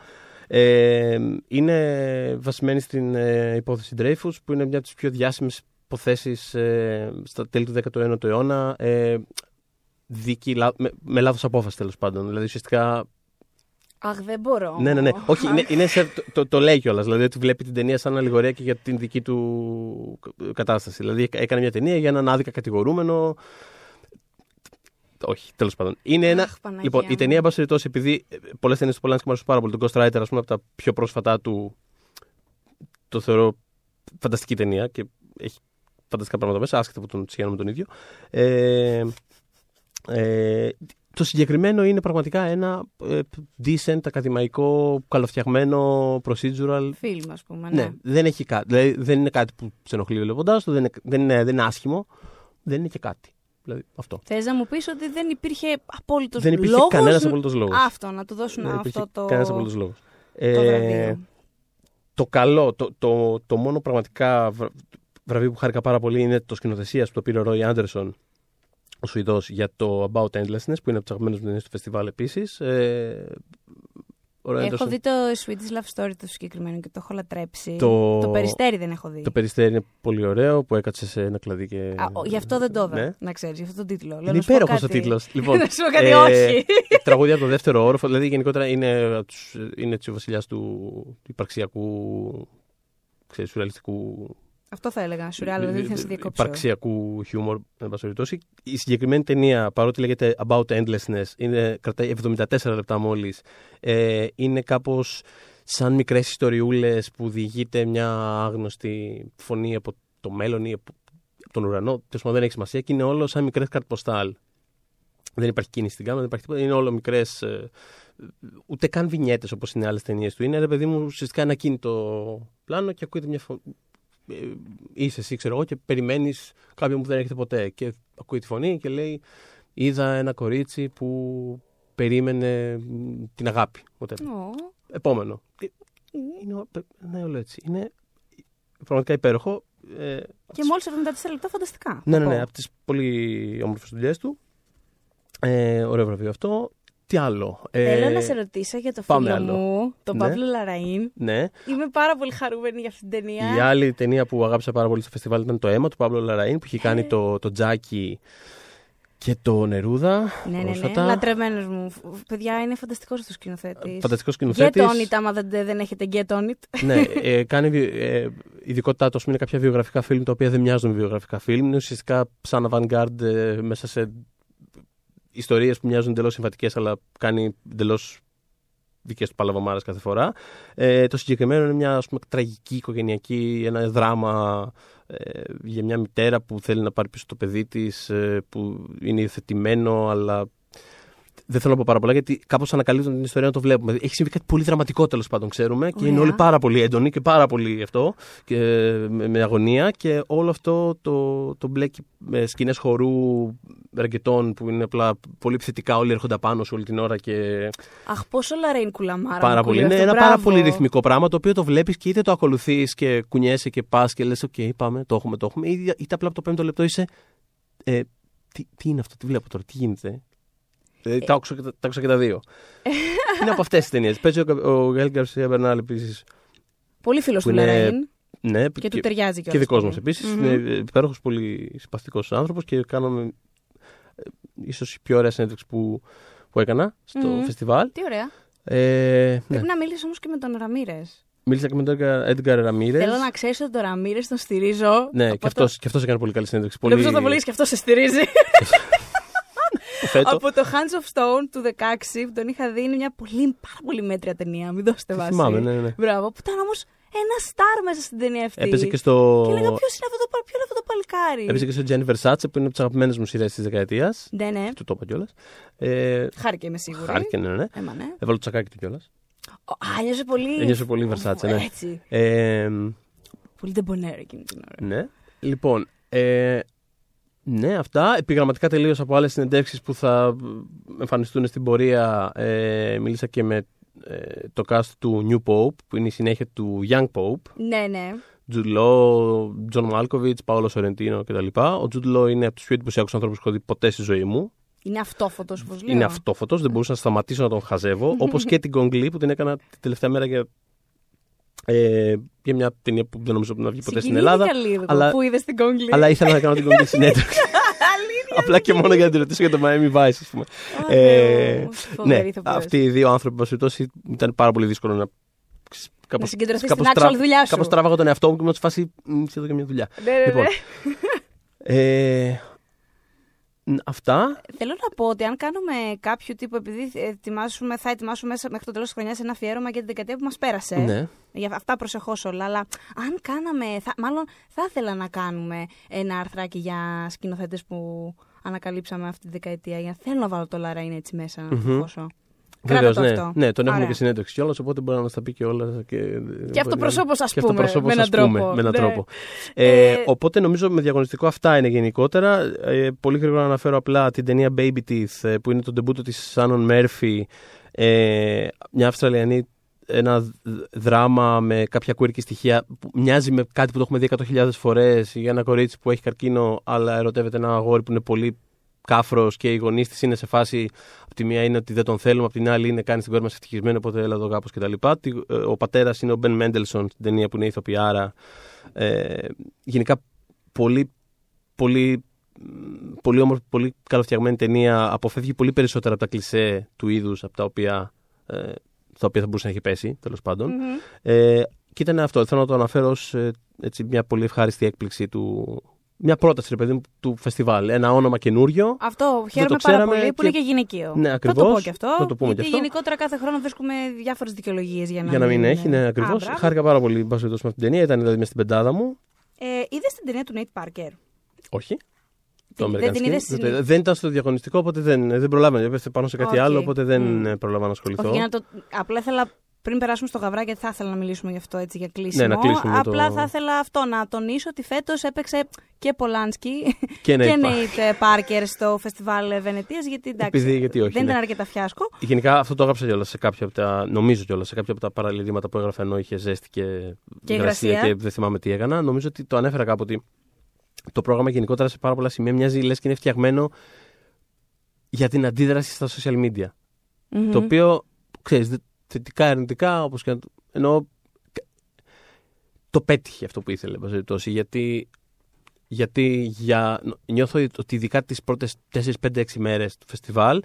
Ε, είναι βασισμένη στην ε, υπόθεση Dreyfus, που είναι μια από τις πιο διάσημες υποθέσεις ε, στα τέλη του 19ου αιώνα. Ε, δίκη, λα- με, με λάθος απόφαση τέλος πάντων. Δηλαδή ουσιαστικά Αχ, δεν μπορώ. ναι, ναι, ναι. Όχι, είναι, είναι σε, το, το, το λέει κιόλας. Δηλαδή ότι βλέπει την ταινία σαν αλληγορία και για την δική του κατάσταση. Δηλαδή έκανε μια ταινία για έναν άδικα κατηγορούμενο. Όχι, τέλος πάντων. Είναι ένα. Αχ, Παναγία λοιπόν, η μου. ταινία, εν πάση περιπτώσει, επειδή πολλές ταινίες του Πολάνσκι μου αρέσουν πάρα πολύ. Το Ghost Rider, ας πούμε, από τα πιο πρόσφατά του. Το θεωρώ φανταστική ταινία και έχει φανταστικά πράγματα μέσα, άσχετα από τον συγχαίρω με τον ίδιο. Ε, ε, το συγκεκριμένο είναι πραγματικά ένα ε, decent, ακαδημαϊκό, καλοφτιαγμένο procedural. Φίλμ, ας πούμε. Ναι, Ναι. δεν έχει κάτι. Δηλαδή δεν είναι κάτι που σε ενοχλεί βλέποντά το, δεν είναι, δεν, είναι, δεν είναι άσχημο, δεν είναι και κάτι. Δηλαδή αυτό. Θες να μου πεις ότι δεν υπήρχε απόλυτος δεν υπήρχε λόγος κανένας να- απολύτω λόγος. Αυτό, να του δώσουν Δεν υπήρχε αυτό το. κανένας απολύτω λόγος. το βραβείο. το καλό, το, το, το μόνο πραγματικά βρα- βραβείο που χάρηκα πάρα πολύ είναι το σκηνοθεσία που το πήρε ο Ρόι Άντερσον, ο Σουηδός, για το About Endlessness, που είναι από τι αγαπημένε μου ταινίε του φεστιβάλ επίσης. Ε, ο Roy Έχω Anderson- δει το Swedish Love Story το συγκεκριμένο και το έχω λατρέψει. Το- το περιστέρι δεν έχω δει. Το περιστέρι είναι πολύ ωραίο που έκατσε σε ένα κλαδί και. Α, ο- γι' αυτό δεν το είδα, Ναι. να ξέρεις, γι' αυτό τον τίτλο. Λέω, Είναι να σου πω υπέροχος ο κάτι. τίτλος. Λοιπόν, να σου πω κάτι, όχι. τραγούδια από το δεύτερο όροφο. Δηλαδή, γενικότερα είναι, απ' τους- είναι έτσι ο βασιλιάς του, του υπαρξιακού. Ξέρεις, σουρεαλιστικού. Αυτό θα έλεγα. Σουρεάλ, δεν θα σε διακόψω. υπαρξιακού χιούμορ, εν πάση περιπτώσει. Η συγκεκριμένη ταινία, παρότι λέγεται About Endlessness, είναι, κρατάει 74 λεπτά μόλις. Ε, είναι κάπως σαν μικρές ιστοριούλες που διηγείται μια άγνωστη φωνή από το μέλλον ή από, από τον ουρανό. Τέλος πάντων, δεν έχει σημασία και είναι όλο σαν μικρές καρτποστάλ. Δεν υπάρχει κίνηση στην κάμερα, δεν υπάρχει τίποτα. Είναι όλο μικρές ούτε καν βινιέτες όπως είναι άλλες ταινίες του. Είναι ρε παιδί μου ουσιαστικά ένα κίνητο πλάνο και ακούγεται μια φωνή. Είσαι εσύ, ξέρω εγώ, και περιμένεις κάποιον που δεν έρχεται ποτέ. Και ακούει τη φωνή και λέει: Είδα ένα κορίτσι που περίμενε την αγάπη. Whatever. Ω. Επόμενο. Ε, Είναι, ο- ναι, όλο έτσι. Είναι πραγματικά υπέροχο. Ε, Και μόλις 74 λεπτά φανταστικά. ναι, θα ναι, πω. ναι, από τις πολύ όμορφες δουλειές του. Ε, ωραίο βραβείο αυτό. Τι άλλο; Ε, Θέλω να σε ρωτήσω για το πάμε φίλο άλλο. μου, τον Ναι. Παύλο Λαραΐν. Ναι. Είμαι πάρα πολύ χαρούμενη για αυτήν την ταινία. Η άλλη ταινία που αγάπησα πάρα πολύ στο φεστιβάλ ήταν το αίμα του Παύλο Λαραΐν που είχε Ε. κάνει το, το Τζάκι και το Νερούδα. Ναι, ναι, ναι. πρόσφατα. Λατρεμένος μου. Φ- Παιδιά, είναι φανταστικός αυτός ο σκηνοθέτης. Φανταστικός Get σκηνοθέτη. on it, άμα δεν, δεν έχετε get on it. ναι, ε, κάνει βι- ε, ειδικότητά του, ας πούμε, είναι κάποια βιογραφικά φιλμ τα οποία δεν μοιάζουν με βιογραφικά φιλμ. Είναι ουσιαστικά σαν avant-garde ε, μέσα σε ιστορίες που μοιάζουν εντελώς συμβατικέ, αλλά κάνει εντελώς δικές του παλαβομάρες κάθε φορά. Ε, το συγκεκριμένο είναι μια ας πούμε, τραγική οικογενειακή, ένα δράμα ε, για μια μητέρα που θέλει να πάρει πίσω το παιδί της, που είναι υιοθετημένο, αλλά δεν θέλω να πω πάρα πολλά γιατί κάπως ανακαλύπτουν την ιστορία να το βλέπουμε. Έχει συμβεί κάτι πολύ δραματικό τέλος πάντων, ξέρουμε. Και Ωραία. είναι όλοι πάρα πολύ έντονοι και πάρα πολύ αυτό. Και, με, με αγωνία. Και όλο αυτό το, το μπλέκει με σκηνές χορού ρεγκετών που είναι απλά πολύ επιθετικά. Όλοι έρχονται απάνω σου όλη την ώρα και Αχ, πόσο Λαρέιν κουλαμάρα. πάρα μου πολύ. κουλεί Είναι αυτό, ένα πάρα μπράβο. πολύ ρυθμικό πράγμα το οποίο το βλέπεις και είτε το ακολουθείς και κουνιέσαι και πας και λες: Οκ, πάμε, το έχουμε, το έχουμε. Είτε, είτε απλά από το πέμπτο λεπτό είσαι. Ε, τι, τι είναι αυτό, τι βλέπω τώρα, τι γίνεται. Ε, τα, άκουσα, και τα, τα άκουσα και τα δύο. είναι από αυτές τις ταινίες. Παίζει ο, ο Γκαέλ Γκαρσία Μπερνάλ επίσης. Πολύ φίλος που του είναι- Λαραΐν. Ναι, Και του ταιριάζει και κιόλας δικό μας πολύ. επίσης. Μμμ. Είναι υπέροχος, πολύ συμπαθητικό άνθρωπος και κάναμε ίσως η πιο ωραία συνέντευξη που, που έκανα στο Μμμ. φεστιβάλ. Τι ωραία. Ε, ναι. Πρέπει να μιλήσει όμως και με τον Ραμύρες. Μίλησα και με τον Έντγκαρ Ραμίρε. Θέλω να ξέρεις ότι τον Ραμύρες τον στηρίζω. Ναι, από και αυτός, και αυτός έκανε πολύ καλή συνέντευξη. Το... Νομίζω Πολύ... θα πολύ και αυτός σε στηρίζει. Φέτο. από το Hands of Stone του 16 που τον είχα δει είναι μια πολύ, πάρα πολύ μέτρια ταινία. Μην δώσετε βάση. Θυμάμαι, ναι, ναι. Μπράβο. Που ήταν όμως ένα στάρ μέσα στην ταινία αυτή. Έπαιζε και στο. Και έλεγα ποιος είναι, αυτό το, πα- ποιο είναι αυτό το παλικάρι; Έπαιζε και στο Jennifer Versace που είναι από τις αγαπημένες μου σειρές της δεκαετίας. Ναι, ναι. Του το είπα κιόλας. Ε, Χάρηκε είμαι σίγουρη. χάρηκε, ναι, ναι. Έμα, ναι. Έβαλε το τσακάκι του κιόλας. Ο- Α, νιώσε πολύ. Ένιωσε πολύ Versace, ναι. Έτσι. Ε, Πολύ ντεμπονέρ εκείνη την ώρα. ναι. Λοιπόν. Ε, ναι, αυτά. Επιγραμματικά τελείω από άλλες συνεντεύξεις που θα εμφανιστούν στην πορεία. Ε, μίλησα και με ε, το cast του New Pope, που είναι η συνέχεια του Young Pope. Ναι, ναι. Τζουντ Λό, Τζον Μάλκοβιτς, Παόλο Σορεντίνο κτλ. Ο Τζουντ Λό είναι από τους πιο εντυπωσιακούς ανθρώπους που έχω δει ποτέ στη ζωή μου. Είναι αυτόφωτος, όπως λέω. Είναι αυτόφωτος, δεν μπορούσα να σταματήσω να τον χαζεύω. Όπως και την Γκονγκ Λι που την έκανα την τελευταία μέρα για, ε, για μια ταινία που δεν νομίζω να βγει ποτέ στην Ελλάδα. Συγκινήθηκα λίγο αλλά- που είδες την Γκονγκ Λι. Αλλά ήθελα να κάνω την Γκονγκ Λι συνέντευξη. Απλά και μόνο για να την ρωτήσω για το Miami Vice, ας πούμε. Α, Ε, Θεό, φοβερή ναι, ηθοποιός. αυτοί οι δύο άνθρωποι, εν πάση περιπτώσει, ήταν πάρα πολύ δύσκολο να. Κάπως, συγκεντρωθείς κάπως στην actual τρα- δουλειά σου. Κάπως τράβαγα τον εαυτό μου και ήμουν σε φάση. «Μ, Είσαι εδώ για μια δουλειά. Ναι, ναι, Λοιπόν, ναι. ε, ν- αυτά. Θέλω να πω ότι αν κάνουμε κάποιο τύπο, επειδή ετοιμάσουμε, θα ετοιμάσουμε μέσα μέχρι το τέλος της χρονιάς ένα αφιέρωμα για την δεκαετία που μας πέρασε. Ναι. Για αυτά προσεχώς όλα. Αλλά αν κάναμε. Θα, μάλλον θα ήθελα να κάνουμε ένα αρθράκι για σκηνοθέτες που ανακαλύψαμε αυτή τη δεκαετία. Για θέλω να βάλω το Λαράιν έτσι μέσα να το Μμμ. φώσω. Κράτα Βεβαίως, το ναι. αυτό. ναι, τον έχουμε Ωραία. και συνέντευξη κιόλας, οπότε μπορεί να μας τα πει και όλα. Και, Και αυτοπροσώπως, ας και πούμε, αυτοπροσώπως, με έναν ας πούμε, τρόπο. με έναν Ναι. τρόπο. Ε, Ε, οπότε νομίζω με διαγωνιστικό αυτά είναι γενικότερα. Ε, πολύ γρήγορα να αναφέρω απλά την ταινία Baby Teeth ε, που είναι το ντεμπούτο της Σάνον Μέρφυ. Ε, μια Αυστραλιανή ένα δ- δράμα με κάποια quirky στοιχεία που μοιάζει με κάτι που το έχουμε δει 100.000 φορές για ένα κορίτσι που έχει καρκίνο αλλά ερωτεύεται ένα αγόρι που είναι πολύ κάφρος και οι γονείς της είναι σε φάση από τη μία είναι ότι δεν τον θέλουμε, από την άλλη είναι κάνει την κόρη μας ευτυχισμένη οπότε έλα εδώ κάπως κτλ. Τι- ε, Ο πατέρας είναι ο Μπεν Μέντελσον στην ταινία που είναι ηθοποιάρα. Ε, γενικά πολύ, πολύ, μ, πολύ όμορφη, πολύ καλοφτιαγμένη ταινία. Αποφεύγει πολύ περισσότερα από τα κλισέ του είδους από τα οποία, ε, στα οποία θα μπορούσε να έχει πέσει, τέλος πάντων. μμμ. Ε, και ήταν αυτό. Θέλω να το αναφέρω ως ε, έτσι, μια πολύ ευχάριστη έκπληξη του. Μια πρόταση, ρε παιδί μου, του φεστιβάλ. Ένα όνομα καινούριο. Αυτό χαίρομαι το πάρα ξέραμε πολύ που είναι και- και γυναικείο. Ναι, Θα το ακριβώς. πω και αυτό. Να το πούμε γιατί και αυτό. γενικότερα κάθε χρόνο βρίσκουμε διάφορες δικαιολογίες για να για να μην έχει, ναι, Α, ακριβώς. μπράβο. Χάρηκα πάρα πολύ, εν πάση περιπτώσει, με αυτήν την ταινία. Ήταν δηλαδή μέσα στην πεντάδα μου. Ε, Είδες την ταινία του Νέιτ Πάρκερ. Όχι. Το δεν American την Skin. είδες Δεν, στην- το είδα. δεν ήταν στο διαγωνιστικό, οπότε δεν, δεν προλάβαινε. Έπεφτε πάνω σε κάτι Οκ. άλλο, οπότε δεν Μμ. ε, προλάβα να ασχοληθώ. Όχι, για να το... Απλά ήθελα πριν περάσουμε στο Γαβρά, γιατί θα ήθελα να μιλήσουμε γι' αυτό έτσι για κλείσιμο. Ναι, να κλείσουμε με το- Απλά θα ήθελα αυτό να τονίσω ότι φέτος έπαιξε και Πολάνσκι Και Nate και Parker. Νέιτ Πάρκερ στο φεστιβάλ Βενετίας. Γιατί εντάξει, Επειδή, γιατί όχι, δεν ναι. ήταν αρκετά φιάσκο. Γενικά αυτό το έγραψα κιόλας σε κάποια από τα. Νομίζω κιόλας σε κάποια από τα παραλληλήματα που έγραφα ενώ είχε ζέστη και, Και υγρασία υγρασία. και δεν θυμάμαι τι έκανα. Νομίζω ότι το ανέφερα κάπου ότι το πρόγραμμα γενικότερα σε πάρα πολλά σημεία μοιάζει λες και είναι φτιαγμένο για την αντίδραση στα social media. Μμμ. Το οποίο ξέρεις, θετικά, αρνητικά, όπως και να. το- Ενώ το πέτυχε αυτό που ήθελε, εν πάση περιπτώσει, γιατί, γιατί για, νιώθω ότι ειδικά τις πρώτες 4-5-6 μέρες του φεστιβάλ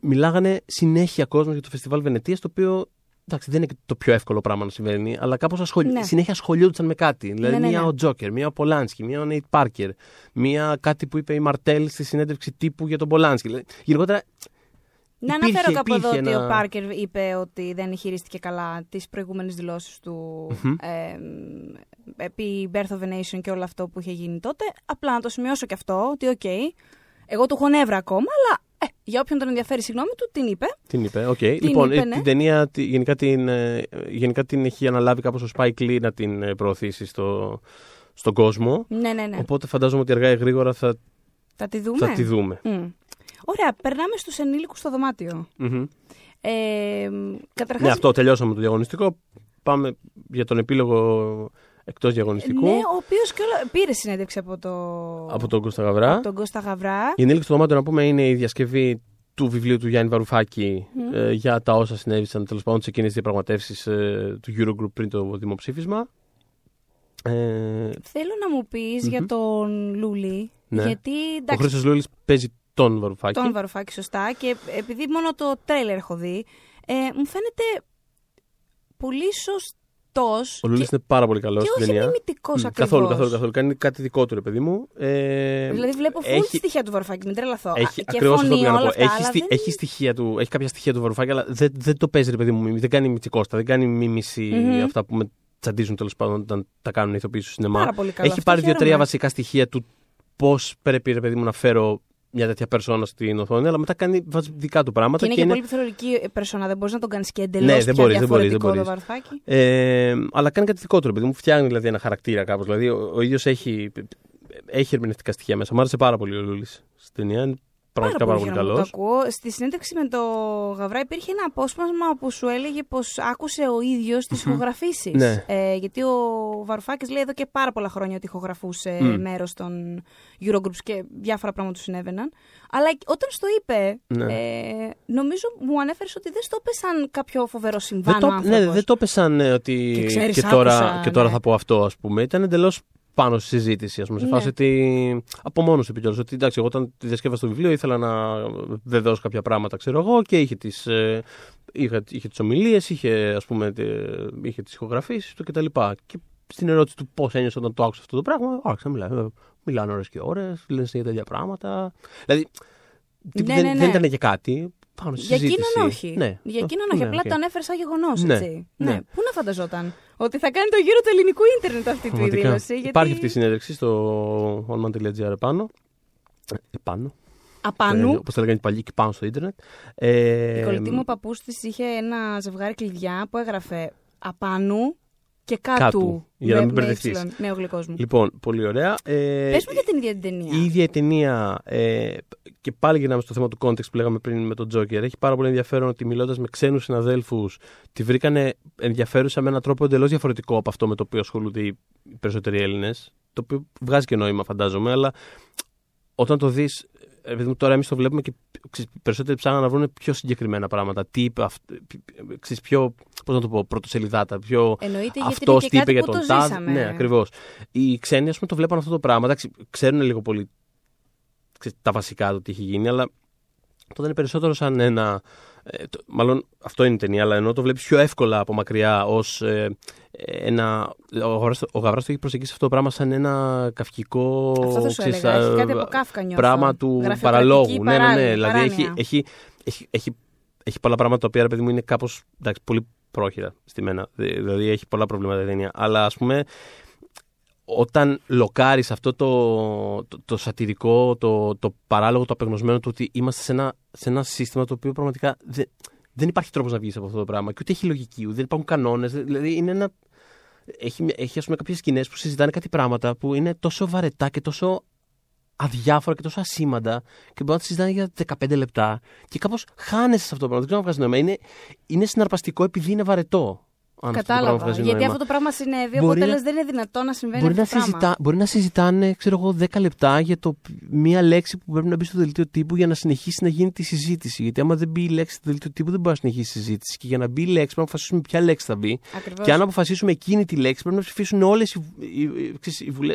μιλάγανε συνέχεια κόσμο για το φεστιβάλ Βενετίας, το οποίο εντάξει, δεν είναι και το πιο εύκολο πράγμα να συμβαίνει, αλλά κάπως ασχολ... Ναι. συνέχεια ασχολιόντουσαν με κάτι. Δηλαδή, Ναι, ναι, μία ναι. ο Τζόκερ, μία ο Πολάνσκι, μία ο Νέιτ Πάρκερ, μία κάτι που είπε η Μαρτέλ στη συνέντευξη τύπου για τον Πολάνσκι. Δηλαδή, γενικότερα Να υπήρχε- αναφέρω κάπου εδώ υπήρχε ότι ένα- ο Πάρκερ είπε ότι δεν χειρίστηκε καλά τις προηγούμενες δηλώσεις του Μμμ. ε, επί Birth of a Nation και όλο αυτό που είχε γίνει τότε. Απλά να το σημειώσω και αυτό, ότι οκ, εγώ του έχω νεύρα ακόμα, αλλά ε, για όποιον τον ενδιαφέρει, συγγνώμη του, την είπε. Την είπε, οκ. Λοιπόν, είπε, ε, ναι. την ταινία τη- γενικά την, ε, γενικά την έχει αναλάβει κάπως ο Spike Lee να την ε, προωθήσει στο, στον κόσμο. Ναι, ναι, ναι. Οπότε φαντάζομαι ότι αργά ή γρήγορα θα, Θα τη δούμε. θα τη δούμε. Μμ. Ωραία, περνάμε στους ενήλικους στο δωμάτιο. Μμμ. Ε, καταρχάς, Ναι, αυτό τελειώσαμε το διαγωνιστικό. Πάμε για τον επίλογο εκτός διαγωνιστικού Ναι, ο οποίος και όλα, πήρε συνέντευξη από, το, από τον Κώστα Γαβρά. από τον Κώστα Γαβρά. Η ενήλικη στο δωμάτιο να πούμε είναι η διασκευή του βιβλίου του Γιάννη Βαρουφάκη Μμ. ε, για τα όσα συνέβησαν τέλος πάντων σε εκείνες τις διαπραγματεύσεις ε, του Eurogroup πριν το δημοψήφισμα. Ε, Θέλω να μου πεις για τον Λούλη, Ναι. γιατί ο εντάξει, Χρήστος Λούλης παίζει τον Βαρουφάκη. τον Βαρουφάκη σωστά και επειδή μόνο το τρέλερ έχω δει, ε, μου φαίνεται πολύ σωστός Ο Λούλης και, είναι πάρα πολύ καλός και στην όχι ταινία. μιμητικός Μμ, ακριβώς. Καθόλου, καθόλου, καθόλου. Κάνει κάτι δικό του, ρε παιδί μου. Ε, Δηλαδή βλέπω full έχει- στοιχεία του Βαρουφάκη, μην τρελαθώ. Α, Έχει, και ακριβώς αυτό φωνή πήγα να όλα πω. αυτά, Έχει, αλλά στοι- δεν... έχει, στοιχεία του, έχει κάποια στοιχεία του Βαρουφάκη, αλλά δεν, δεν το παίζει, ρε παιδί μου. μίμη, Δεν κάνει μυτσικόστα, δεν κάνει μίμηση Μμμ. αυτά που με τσαντίζουν τέλος πάντων όταν τα κάνουν οι ηθοποιοί στο σινεμά. Πάρα πολύ καλό Έχει αυτό, πάρει δύο-τρία χαίρομαι. βασικά στοιχεία του πώς πρέπει, ρε παιδί μου, να φέρω μια τέτοια περσόνα στην οθόνη, αλλά μετά κάνει βάζει δικά του πράγματα. Και είναι και πολύ πιθανολογική περσόνα, δεν μπορείς να τον κάνεις και εντελώς Ναι, δεν μπορείς, δεν μπορείς, διαφορετικό δεν το μπορείς. Βαρουφάκη. Ε, αλλά κάνει κάτι δικό του, ρε παιδί μου. Φτιάχνει δηλαδή ένα χαρακτήρα κάπως. Δηλαδή ο, ο ίδιος έχει, έχει ερμηνευτικά στοιχεία μέσα. Μ' άρεσε πάρα πολύ ο Λούλης στην ταινία. Είναι πραγματικά πάρα πολύ χαίρομαι που καλός. Το ακούω. Στη συνέντευξη με το Γαβρά υπήρχε ένα απόσπασμα που σου έλεγε πως άκουσε ο ίδιος τις ηχογραφήσεις. Ναι. Ε, γιατί ο Βαρουφάκης λέει εδώ και πάρα πολλά χρόνια ότι ηχογραφούσε Μμ. μέρος των Eurogroups και διάφορα πράγματα τους συνέβαιναν. Αλλά όταν στο είπε, Ναι. ε, νομίζω μου ανέφερες ότι δεν στο είπε σαν κάποιο φοβερό συμβάν. Δεν το, ο ναι, άνθρωπος. δεν το έπεσαν ε, ότι Και και, ξέρεις, τώρα, άκουσα, και τώρα ναι. θα πω αυτό, ας πούμε. Ήταν εντελώς πάνω στη συζήτηση, ας πούμε. Σε Ναι. φάση ότι. Από μόνος του επικοινωνία. Ότι εντάξει, εγώ όταν τη διασκεύασα το βιβλίο ήθελα να βεβαιώσω κάποια πράγματα, ξέρω εγώ, και είχε τις ε, είχε, είχε τις ομιλίες, είχε, ας πούμε, τε- είχε τις ηχογραφήσεις του κτλ. Και στην ερώτηση του πώς ένιωσε όταν το άκουσα αυτό το πράγμα, άρχισα να μιλάει. Μιλάνε ώρες και ώρες, λένε για τέτοια πράγματα. Δηλαδή. τύπου Ναι, δεν, ναι, ναι. δεν ήταν για κάτι. Πάνω στη Για συζήτηση. εκείνον όχι. Ναι. Για εκείνον όχι. Ναι, Απλά οκ. το ανέφερε σαν γεγονός. Ναι, έτσι. ναι. Πού να φανταζόταν. Ότι θα κάνει το γύρο του ελληνικού ίντερνετ αυτή του η Πραγματικά. δήλωση. Γιατί... Υπάρχει αυτή η συνέντευξη στο oneman.gr επάνω. Ε, Επάνω. Απάνου. Όπως τα λέγανε οι παλιοί, και πάνω στο ίντερνετ. Ε, Η κολλητή μου παππούς της είχε ένα ζευγάρι κλειδιά που έγραφε απάνου και κάτω. Κάτου, για να Με- μην με μπερδευτείς. ύψιλον. Ναι, ο γλυκός μου. Λοιπόν, πολύ ωραία. Ε, Πες μου για την ίδια την ταινία. η ίδια η ταινία, ε, και πάλι γυρνάμε στο θέμα του context που λέγαμε πριν με τον Τζόκερ, έχει πάρα πολύ ενδιαφέρον ότι μιλώντας με ξένους συναδέλφους, τη βρήκανε ενδιαφέρουσα με έναν τρόπο εντελώς διαφορετικό από αυτό με το οποίο ασχολούνται οι οι περισσότεροι Έλληνες. Το οποίο βγάζει και νόημα, φαντάζομαι, αλλά όταν το δεις. Επειδή μου τώρα εμείς το βλέπουμε και ξέρεις, οι περισσότεροι ψάχνουν να βρουν πιο συγκεκριμένα πράγματα. Τι είπε, αυ- ξέρεις, πιο. Πώς να το πω, πρωτοσελιδάτα, πιο. Εννοείται γιατί Αυτός είναι και τι είπε κάτι για που τον το Τάδ. ζήσαμε. Ναι, ακριβώς. Οι ξένοι, ας πούμε, το βλέπουν αυτό το πράγμα. Εντάξει, ξέρουν λίγο πολύ ξέρεις, τα βασικά του τι έχει γίνει, αλλά το δεν είναι περισσότερο σαν ένα. ε, το- μάλλον αυτό είναι η ταινία, αλλά ενώ το βλέπεις πιο εύκολα από μακριά ως ένα. Ο Γαβράς, ο Γαβράς το έχει προσεγγίσει αυτό το πράγμα σαν ένα καυκικό. Αυτό θα σου ξέρεις, έλεγα. Έχει α, κάτι από Κάφκα νιώθω. Πράγμα του Γραφειοκρατική παραλόγου. Ναι, ναι, ναι. παράνοια, Δηλαδή έχει, παράνοια. έχει, έχει, έχει, έχει πολλά πράγματα τα οποία, ρε παιδί μου, είναι κάπως πολύ πρόχειρα στη μένα. Δη- Δηλαδή έχει πολλά προβλήματα η ταινία. Αλλά ας πούμε, όταν λοκάρεις αυτό το, το, το σατυρικό, το, το παράλογο, το απεγνωσμένο του ότι είμαστε σε ένα, σε ένα σύστημα το οποίο πραγματικά δεν, δεν υπάρχει τρόπος να βγεις από αυτό το πράγμα και ούτε έχει λογική, δεν υπάρχουν κανόνες, δηλαδή είναι ένα... Έχει, έχει ας πούμε κάποιες σκηνές που συζητάνε κάτι πράγματα που είναι τόσο βαρετά και τόσο αδιάφορα και τόσο ασήμαντα και μπορεί να τη συζητάνε για 15 λεπτά και κάπως χάνεσαι σε αυτό το πράγμα. Δεν ξέρω αν βγάζεις νόημα. Είναι, είναι συναρπαστικό επειδή είναι βαρετό. Αν Κατάλαβα. Αυτό το πράγμα γιατί αυτό το πράγμα συνέβη, Μπορεί οπότε να- λες, δεν είναι δυνατό να συμβαίνει Μπορεί να, αυτό το πράγμα. συζητά, μπορεί να συζητάνε, ξέρω εγώ, 10 λεπτά για το, μία λέξη που πρέπει να μπει στο δελτίο τύπου για να συνεχίσει να γίνει τη συζήτηση. Γιατί άμα δεν μπει η λέξη στο δελτίο τύπου, δεν μπορεί να συνεχίσει η συζήτηση. Και για να μπει η λέξη, πρέπει να αποφασίσουμε ποια λέξη θα μπει. Ακριβώς. Και αν αποφασίσουμε εκείνη τη λέξη, πρέπει να ψηφίσουν όλες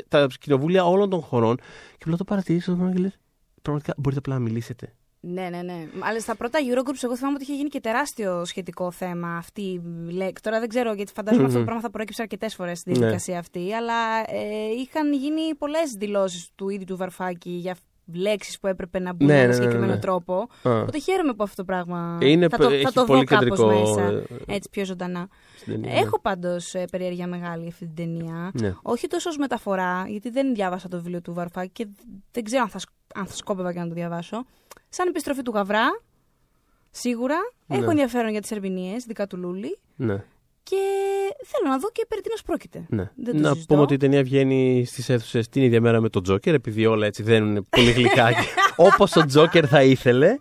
τα κοινοβούλια όλων των χωρών. Και απλά το παρατηρήσει αυτό το πράγμα και λες. Πραγματικά μπορείτε απλά να μιλήσετε. Ναι, ναι, ναι. Αλλά στα πρώτα Eurogroups, εγώ θυμάμαι ότι είχε γίνει και τεράστιο σχετικό θέμα αυτή η λέξη. Τώρα δεν ξέρω, γιατί φαντάζομαι αυτό το πράγμα θα προέκυψε αρκετές φορές στη Ναι. διαδικασία αυτή. Αλλά ε, είχαν γίνει πολλές δηλώσεις του ίδιου του Βαρφάκη για λέξει που έπρεπε να μπουν Ναι, με ναι, ένα ναι, συγκεκριμένο ναι. τρόπο. Α. Οπότε χαίρομαι που αυτό το πράγμα. Είναι θα το, έχει θα το πολύ δω κάπως κεντρικό, μέσα. ε, Έτσι πιο ζωντανά. στην ταινία. Έχω πάντως περιέργεια μεγάλη αυτή την ταινία. Ναι. Όχι τόσο ως μεταφορά, γιατί δεν διάβασα το βιβλίο του Βαρφάκη και δεν ξέρω αν θα, σκ- αν θα σκόπευα και να το διαβάσω. Σαν επιστροφή του Γαβρά, σίγουρα. Ναι. Έχω ενδιαφέρον για τις ερμηνείες, δικά του Λούλη. Ναι. Και θέλω να δω και περί τίνος πρόκειται. Ναι. Δεν το να συζητώ. πούμε ότι η ταινία βγαίνει στις αίθουσες την ίδια μέρα με τον Τζόκερ, επειδή όλα έτσι δένουν πολύ γλυκά. Όπως ο Τζόκερ θα ήθελε.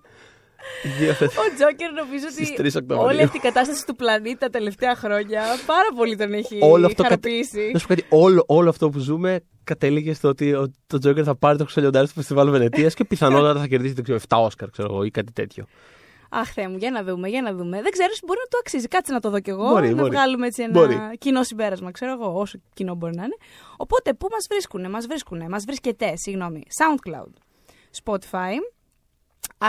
Δύο αυτές- Ο Τζόκερ νομίζω Στις ότι 3 Οκτωβρίου. όλη αυτή η κατάσταση του πλανήτη τα τελευταία χρόνια πάρα πολύ τον έχει όλο αυτό κατε- χαροποιήσει. Να σου πω κάτι, όλο, όλο αυτό που ζούμε κατέληγε στο ότι ο, το Τζόκερ θα πάρει το χρυσολιοντάρι στο φεστιβάλ Βενετίας και πιθανότατα θα κερδίσει δεν ξέρω, 7 Όσκαρ ξέρω εγώ, ή κάτι τέτοιο. Αχ, Θεέ μου, για να δούμε, για να δούμε. Δεν ξέρω, μπορεί να το αξίζει. Κάτσε να το δω κι εγώ. Μπορεί, να μπορεί. βγάλουμε έτσι ένα Μπορεί. κοινό συμπέρασμα, ξέρω εγώ, όσο κοινό μπορεί να είναι. Οπότε, πού μας βρίσκουνε, μας βρίσκουνε, μας βρίσκεται, συγγνώμη, SoundCloud, Spotify,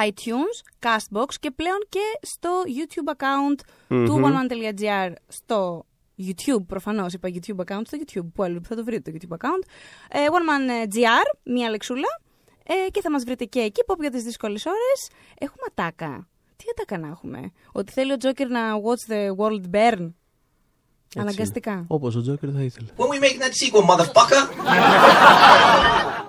iTunes, Castbox και πλέον και στο YouTube account του oneman.gr στο YouTube, προφανώς είπα YouTube account στο YouTube. Πού αλλού θα το βρείτε το YouTube account. Ε, oneman.gr, μία λεξούλα. Ε, και θα μας βρείτε και εκεί, pop για τις δύσκολες ώρες. Έχουμε ατάκα. Τι ατάκα να έχουμε; Ότι θέλει ο Τζόκερ να watch the world burn. Αναγκαστικά. Όπως ο Τζόκερ θα ήθελε. When we making that sequel, motherfucker?